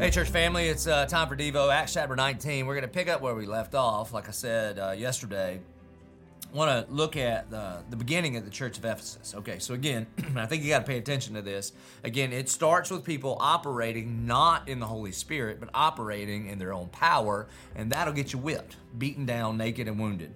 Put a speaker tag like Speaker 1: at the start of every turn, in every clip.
Speaker 1: Hey, church family, it's uh, time for Devo, Acts chapter 19. We're going to pick up where we left off. Like I said uh, yesterday, want to look at the, the beginning of the church of Ephesus. Okay, so again, I think you got to pay attention to this. Again, it starts with people operating not in the Holy Spirit, but operating in their own power, and that'll get you whipped, beaten down, naked, and wounded.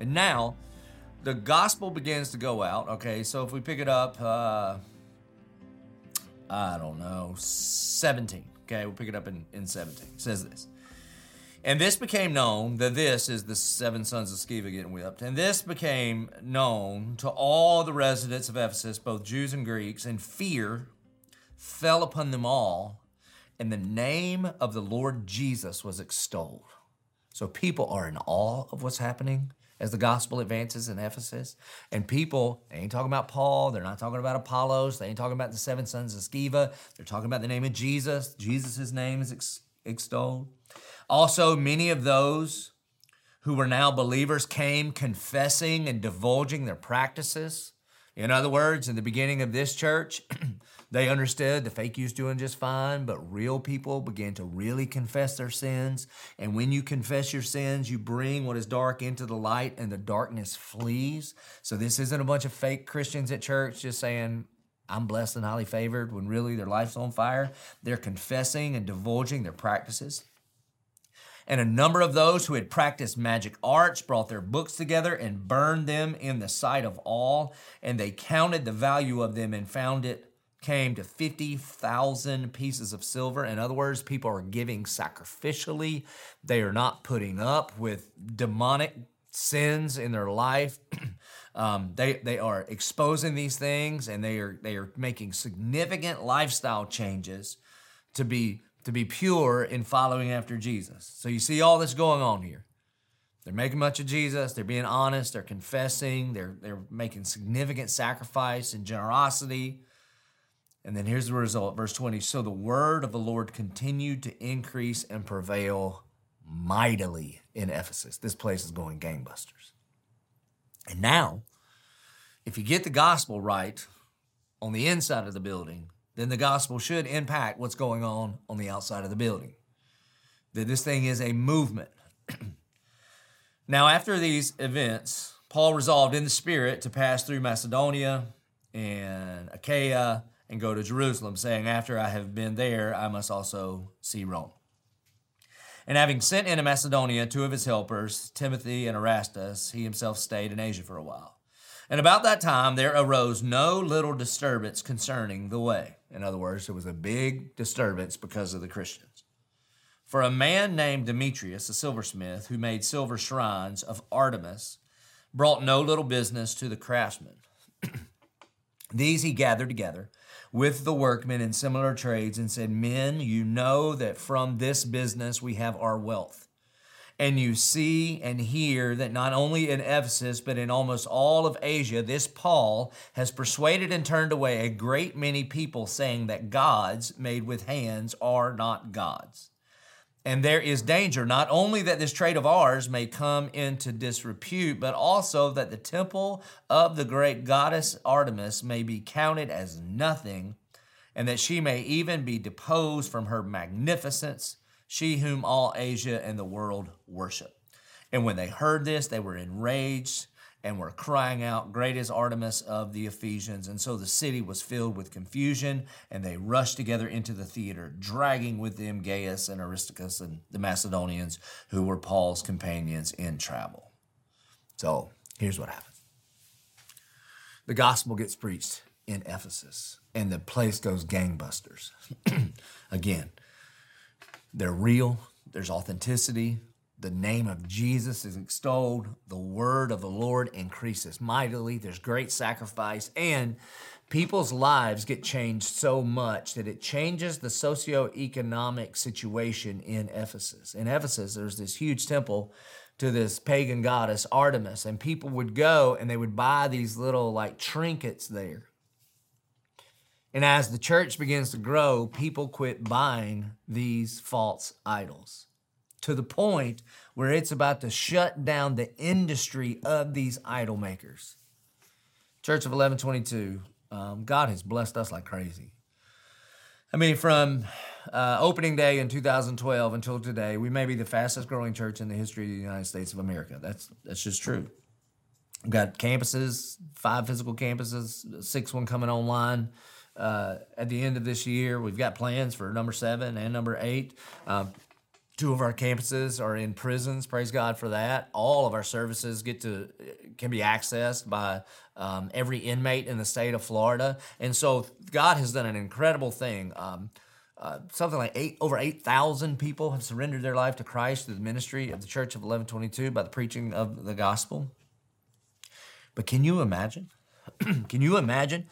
Speaker 1: And now, the gospel begins to go out. Okay, so if we pick it up, uh, I don't know, 17. Okay, we'll pick it up in, in 17. It says this. And this became known, that this is the seven sons of Sceva getting whipped. And this became known to all the residents of Ephesus, both Jews and Greeks, and fear fell upon them all, and the name of the Lord Jesus was extolled. So people are in awe of what's happening as the gospel advances in Ephesus. And people, they ain't talking about Paul, they're not talking about Apollos, they ain't talking about the seven sons of Sceva, they're talking about the name of Jesus. Jesus' name is ex- extolled. Also, many of those who were now believers came confessing and divulging their practices. In other words, in the beginning of this church, they understood the fake you's doing just fine, but real people began to really confess their sins. And when you confess your sins, you bring what is dark into the light and the darkness flees. So this isn't a bunch of fake Christians at church just saying, I'm blessed and highly favored when really their life's on fire. They're confessing and divulging their practices. And a number of those who had practiced magic arts brought their books together and burned them in the sight of all. And they counted the value of them and found it came to 50,000 pieces of silver. In other words, people are giving sacrificially. They are not putting up with demonic sins in their life. um, they, they are exposing these things and they are, they are making significant lifestyle changes to be, to be pure in following after Jesus. So you see all this going on here. They're making much of Jesus. They're being honest. They're confessing. They're, they're making significant sacrifice and generosity. And then here's the result, verse 20. So the word of the Lord continued to increase and prevail mightily in Ephesus. This place is going gangbusters. And now, if you get the gospel right on the inside of the building, then the gospel should impact what's going on on the outside of the building. That this thing is a movement. now, after these events, Paul resolved in the Spirit to pass through Macedonia and Achaia and go to Jerusalem, saying, After I have been there, I must also see Rome. And having sent into Macedonia two of his helpers, Timothy and Erastus, he himself stayed in Asia for a while. And about that time there arose no little disturbance concerning the way. In other words, there was a big disturbance because of the Christians. For a man named Demetrius, a silversmith, who made silver shrines of Artemis, brought no little business to the craftsmen. These he gathered together with the workmen in similar trades and said, Men, you know that from this business we have our wealth. And you see and hear that not only in Ephesus, but in almost all of Asia, this Paul has persuaded and turned away a great many people, saying that gods made with hands are not gods. And there is danger not only that this trade of ours may come into disrepute, but also that the temple of the great goddess Artemis may be counted as nothing, and that she may even be deposed from her magnificence, she whom all Asia and the world worship. And when they heard this, they were enraged and were crying out, Great is Artemis of the Ephesians. And so the city was filled with confusion, and they rushed together into the theater, dragging with them Gaius and Aristarchus and the Macedonians, who were Paul's companions in travel. So here's what happened the gospel gets preached in Ephesus, and the place goes gangbusters. Again, they're real, there's authenticity, the name of Jesus is extolled. The word of the Lord increases mightily. There's great sacrifice, and people's lives get changed so much that it changes the socioeconomic situation in Ephesus. In Ephesus, there's this huge temple to this pagan goddess Artemis, and people would go and they would buy these little like trinkets there. And as the church begins to grow, people quit buying these false idols to the point where it's about to shut down the industry of these idol makers. Church of 1122, um, God has blessed us like crazy. I mean, from uh, opening day in 2012 until today, we may be the fastest growing church in the history of the United States of America. That's that's just true. We've got campuses, five physical campuses, six one coming online uh, at the end of this year. We've got plans for number seven and number eight. Uh, two of our campuses are in prisons. Praise God for that. All of our services get to can be accessed by um, every inmate in the state of Florida, and so God has done an incredible thing. Um, uh, something like eight over 8,000 people have surrendered their life to Christ through the ministry of the Church of 1122 by the preaching of the gospel. But can you imagine? can you imagine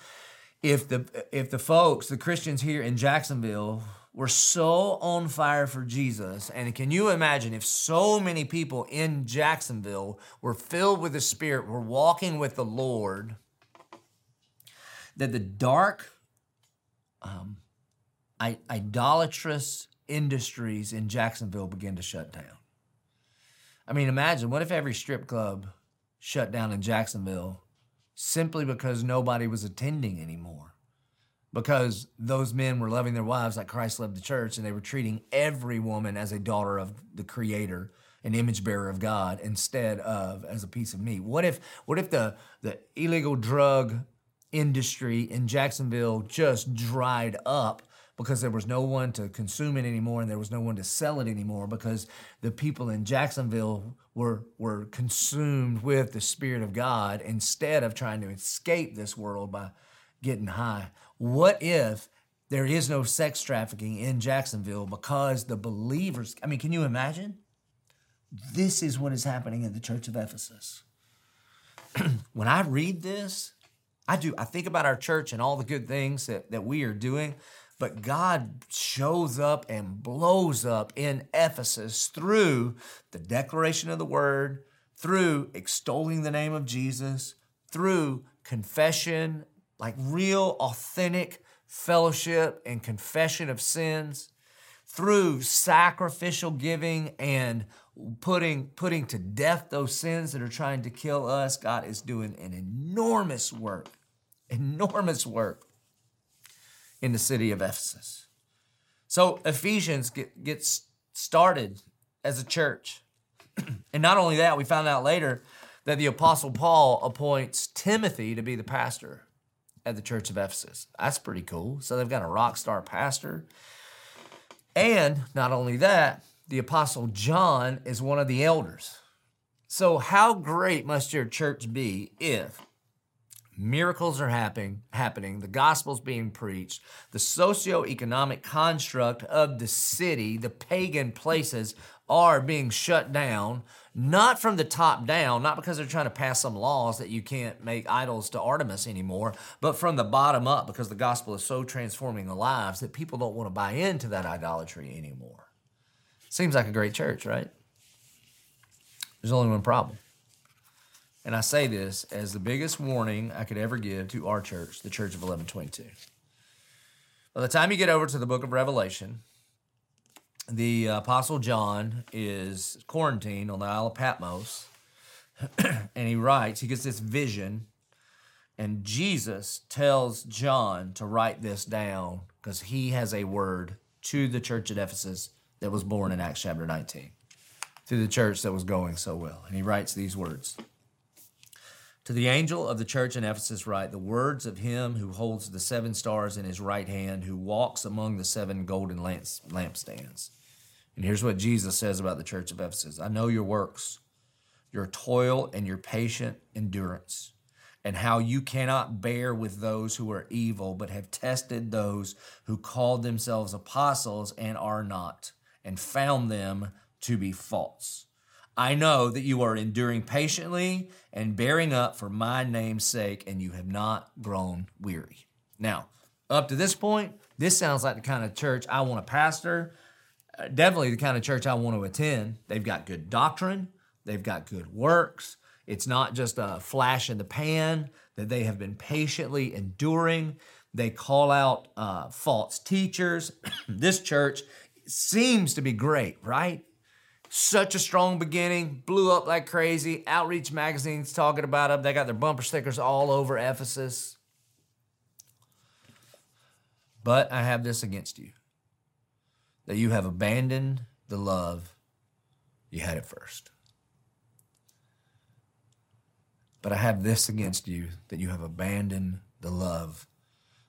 Speaker 1: if the if the folks, the Christians here in Jacksonville were so on fire for Jesus, and can you imagine if so many people in Jacksonville were filled with the Spirit, were walking with the Lord, that the dark, um, idolatrous industries in Jacksonville begin to shut down? I mean, imagine what if every strip club shut down in Jacksonville simply because nobody was attending anymore. Because those men were loving their wives like Christ loved the church, and they were treating every woman as a daughter of the Creator, an image bearer of God, instead of as a piece of meat. What if, what if the, the illegal drug industry in Jacksonville just dried up because there was no one to consume it anymore and there was no one to sell it anymore because the people in Jacksonville were were consumed with the spirit of God instead of trying to escape this world by getting high. What if there is no sex trafficking in Jacksonville because the believers I mean can you imagine? This is what is happening in the church of Ephesus. when I read this, I do I think about our church and all the good things that, that we are doing. But God shows up and blows up in Ephesus through the declaration of the word, through extolling the name of Jesus, through confession, like real authentic fellowship and confession of sins, through sacrificial giving and putting putting to death those sins that are trying to kill us. God is doing an enormous work. Enormous work in the city of Ephesus. So Ephesians get, gets started as a church. and not only that, we found out later that the Apostle Paul appoints Timothy to be the pastor at the church of Ephesus. That's pretty cool. So they've got a rock star pastor. And not only that, the Apostle John is one of the elders. So, how great must your church be if miracles are happening happening the gospel's being preached the socio-economic construct of the city the pagan places are being shut down not from the top down not because they're trying to pass some laws that you can't make idols to artemis anymore but from the bottom up because the gospel is so transforming the lives that people don't want to buy into that idolatry anymore. Seems like a great church right? There's only one problem. And I say this as the biggest warning I could ever give to our church, the Church of 1122. By the time you get over to the book of Revelation, the Apostle John is quarantined on the Isle of Patmos, and he writes, he gets this vision, and Jesus tells John to write this down because he has a word to the church at Ephesus that was born in Acts chapter 19, to the church that was going so well. And he writes these words. To the angel of the church in Ephesus, write the words of him who holds the seven stars in his right hand, who walks among the seven golden lamps, lampstands. And here's what Jesus says about the church of Ephesus I know your works, your toil, and your patient endurance, and how you cannot bear with those who are evil, but have tested those who called themselves apostles and are not, and found them to be false. I know that you are enduring patiently and bearing up for my name's sake, and you have not grown weary. Now, up to this point, this sounds like the kind of church I want to pastor. Uh, definitely the kind of church I want to attend. They've got good doctrine, they've got good works. It's not just a flash in the pan, that they have been patiently enduring. They call out uh, false teachers. this church seems to be great, right? Such a strong beginning, blew up like crazy. Outreach magazine's talking about them. They got their bumper stickers all over Ephesus. But I have this against you. that you have abandoned the love you had at first. But I have this against you that you have abandoned the love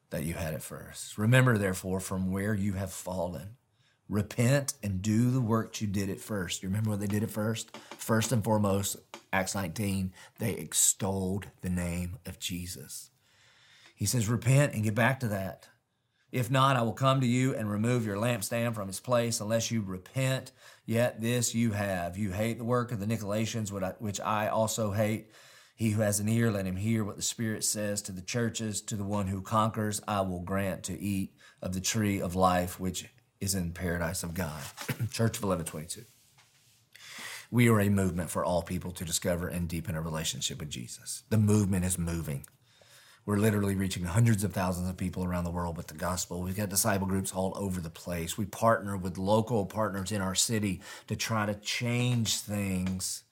Speaker 1: that you had at first. Remember, therefore, from where you have fallen. Repent and do the work you did at first. You remember what they did at first? First and foremost, Acts 19, they extolled the name of Jesus. He says, Repent and get back to that. If not, I will come to you and remove your lampstand from its place unless you repent. Yet this you have. You hate the work of the Nicolaitans, which I also hate. He who has an ear, let him hear what the Spirit says to the churches. To the one who conquers, I will grant to eat of the tree of life, which is in paradise of God. Church of 1122. We are a movement for all people to discover and deepen a relationship with Jesus. The movement is moving. We're literally reaching hundreds of thousands of people around the world with the gospel. We've got disciple groups all over the place. We partner with local partners in our city to try to change things.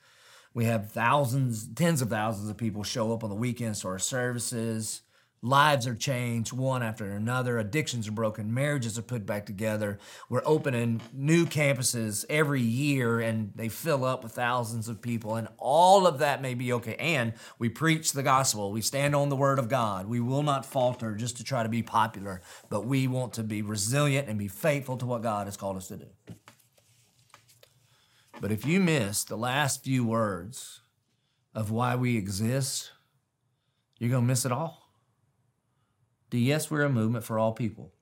Speaker 1: We have thousands, tens of thousands of people show up on the weekends to our services. Lives are changed one after another. Addictions are broken. Marriages are put back together. We're opening new campuses every year and they fill up with thousands of people. And all of that may be okay. And we preach the gospel. We stand on the word of God. We will not falter just to try to be popular, but we want to be resilient and be faithful to what God has called us to do. But if you miss the last few words of why we exist, you're going to miss it all yes, we're a movement for all people.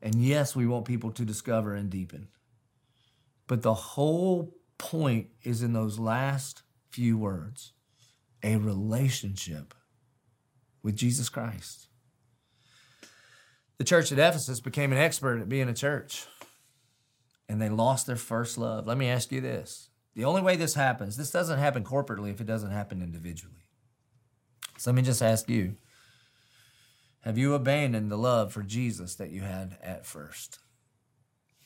Speaker 1: And yes, we want people to discover and deepen. But the whole point is in those last few words a relationship with Jesus Christ. The church at Ephesus became an expert at being a church, and they lost their first love. Let me ask you this the only way this happens, this doesn't happen corporately if it doesn't happen individually. So let me just ask you have you abandoned the love for Jesus that you had at first?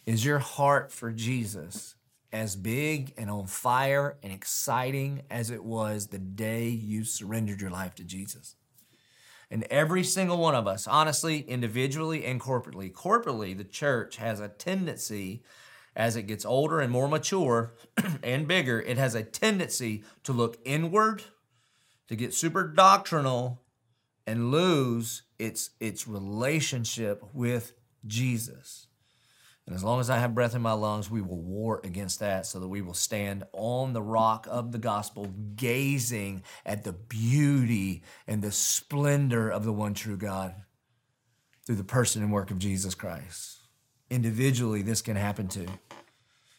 Speaker 1: Is your heart for Jesus as big and on fire and exciting as it was the day you surrendered your life to Jesus? And every single one of us, honestly, individually and corporately, corporately, the church has a tendency as it gets older and more mature and bigger, it has a tendency to look inward, to get super doctrinal, and lose its its relationship with Jesus. And as long as I have breath in my lungs, we will war against that so that we will stand on the rock of the gospel, gazing at the beauty and the splendor of the one true God through the person and work of Jesus Christ. Individually, this can happen too.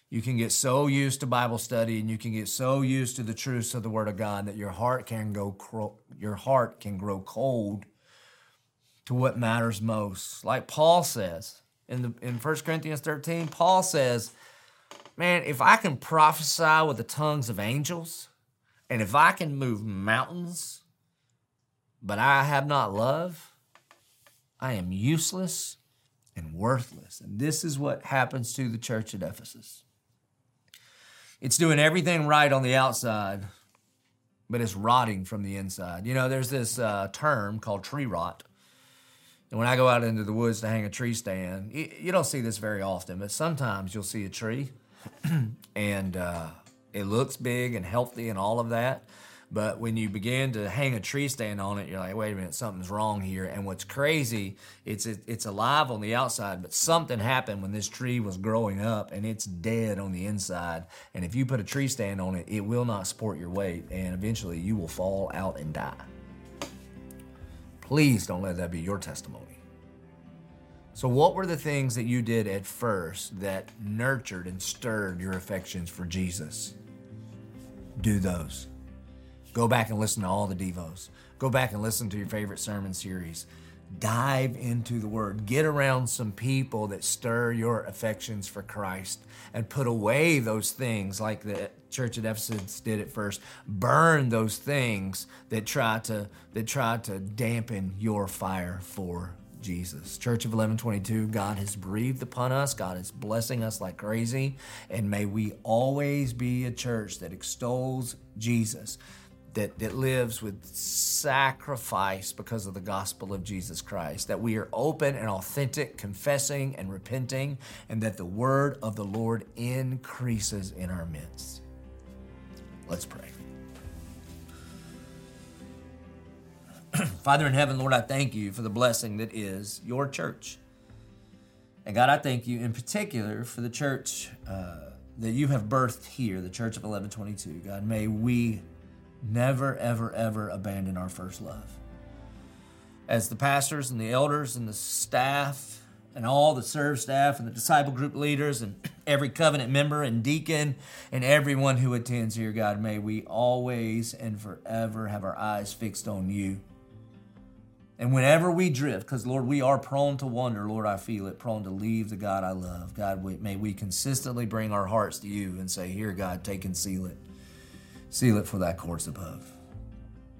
Speaker 1: You can get so used to Bible study and you can get so used to the truths of the Word of God that your heart can go your heart can grow cold to what matters most. Like Paul says in the in 1 Corinthians 13, Paul says, Man, if I can prophesy with the tongues of angels, and if I can move mountains, but I have not love, I am useless and worthless. And this is what happens to the church at Ephesus. It's doing everything right on the outside, but it's rotting from the inside. You know, there's this uh, term called tree rot. And when I go out into the woods to hang a tree stand, you, you don't see this very often, but sometimes you'll see a tree and uh, it looks big and healthy and all of that. But when you begin to hang a tree stand on it, you're like, wait a minute, something's wrong here. And what's crazy, it's it's alive on the outside, but something happened when this tree was growing up, and it's dead on the inside. And if you put a tree stand on it, it will not support your weight, and eventually you will fall out and die. Please don't let that be your testimony. So, what were the things that you did at first that nurtured and stirred your affections for Jesus? Do those. Go back and listen to all the Devos. Go back and listen to your favorite sermon series. Dive into the Word. Get around some people that stir your affections for Christ and put away those things like the church at Ephesus did at first. Burn those things that try to that try to dampen your fire for Jesus. Church of 1122, God has breathed upon us. God is blessing us like crazy. And may we always be a church that extols Jesus that, that lives with sacrifice because of the gospel of Jesus Christ, that we are open and authentic, confessing and repenting, and that the word of the Lord increases in our midst. Let's pray. Father in heaven, Lord, I thank you for the blessing that is your church. And God, I thank you in particular for the church uh, that you have birthed here, the Church of 1122. God, may we never, ever, ever abandon our first love. As the pastors and the elders and the staff and all the serve staff and the disciple group leaders and every covenant member and deacon and everyone who attends here, God, may we always and forever have our eyes fixed on you. And whenever we drift, because Lord, we are prone to wander, Lord, I feel it, prone to leave the God I love. God, may we consistently bring our hearts to you and say, Here, God, take and seal it. Seal it for that course above.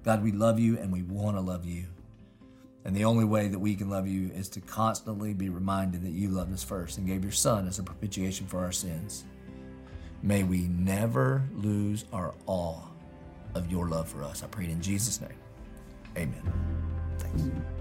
Speaker 1: God, we love you and we want to love you. And the only way that we can love you is to constantly be reminded that you loved us first and gave your Son as a propitiation for our sins. May we never lose our awe of your love for us. I pray it in Jesus' name. Amen. Thanks.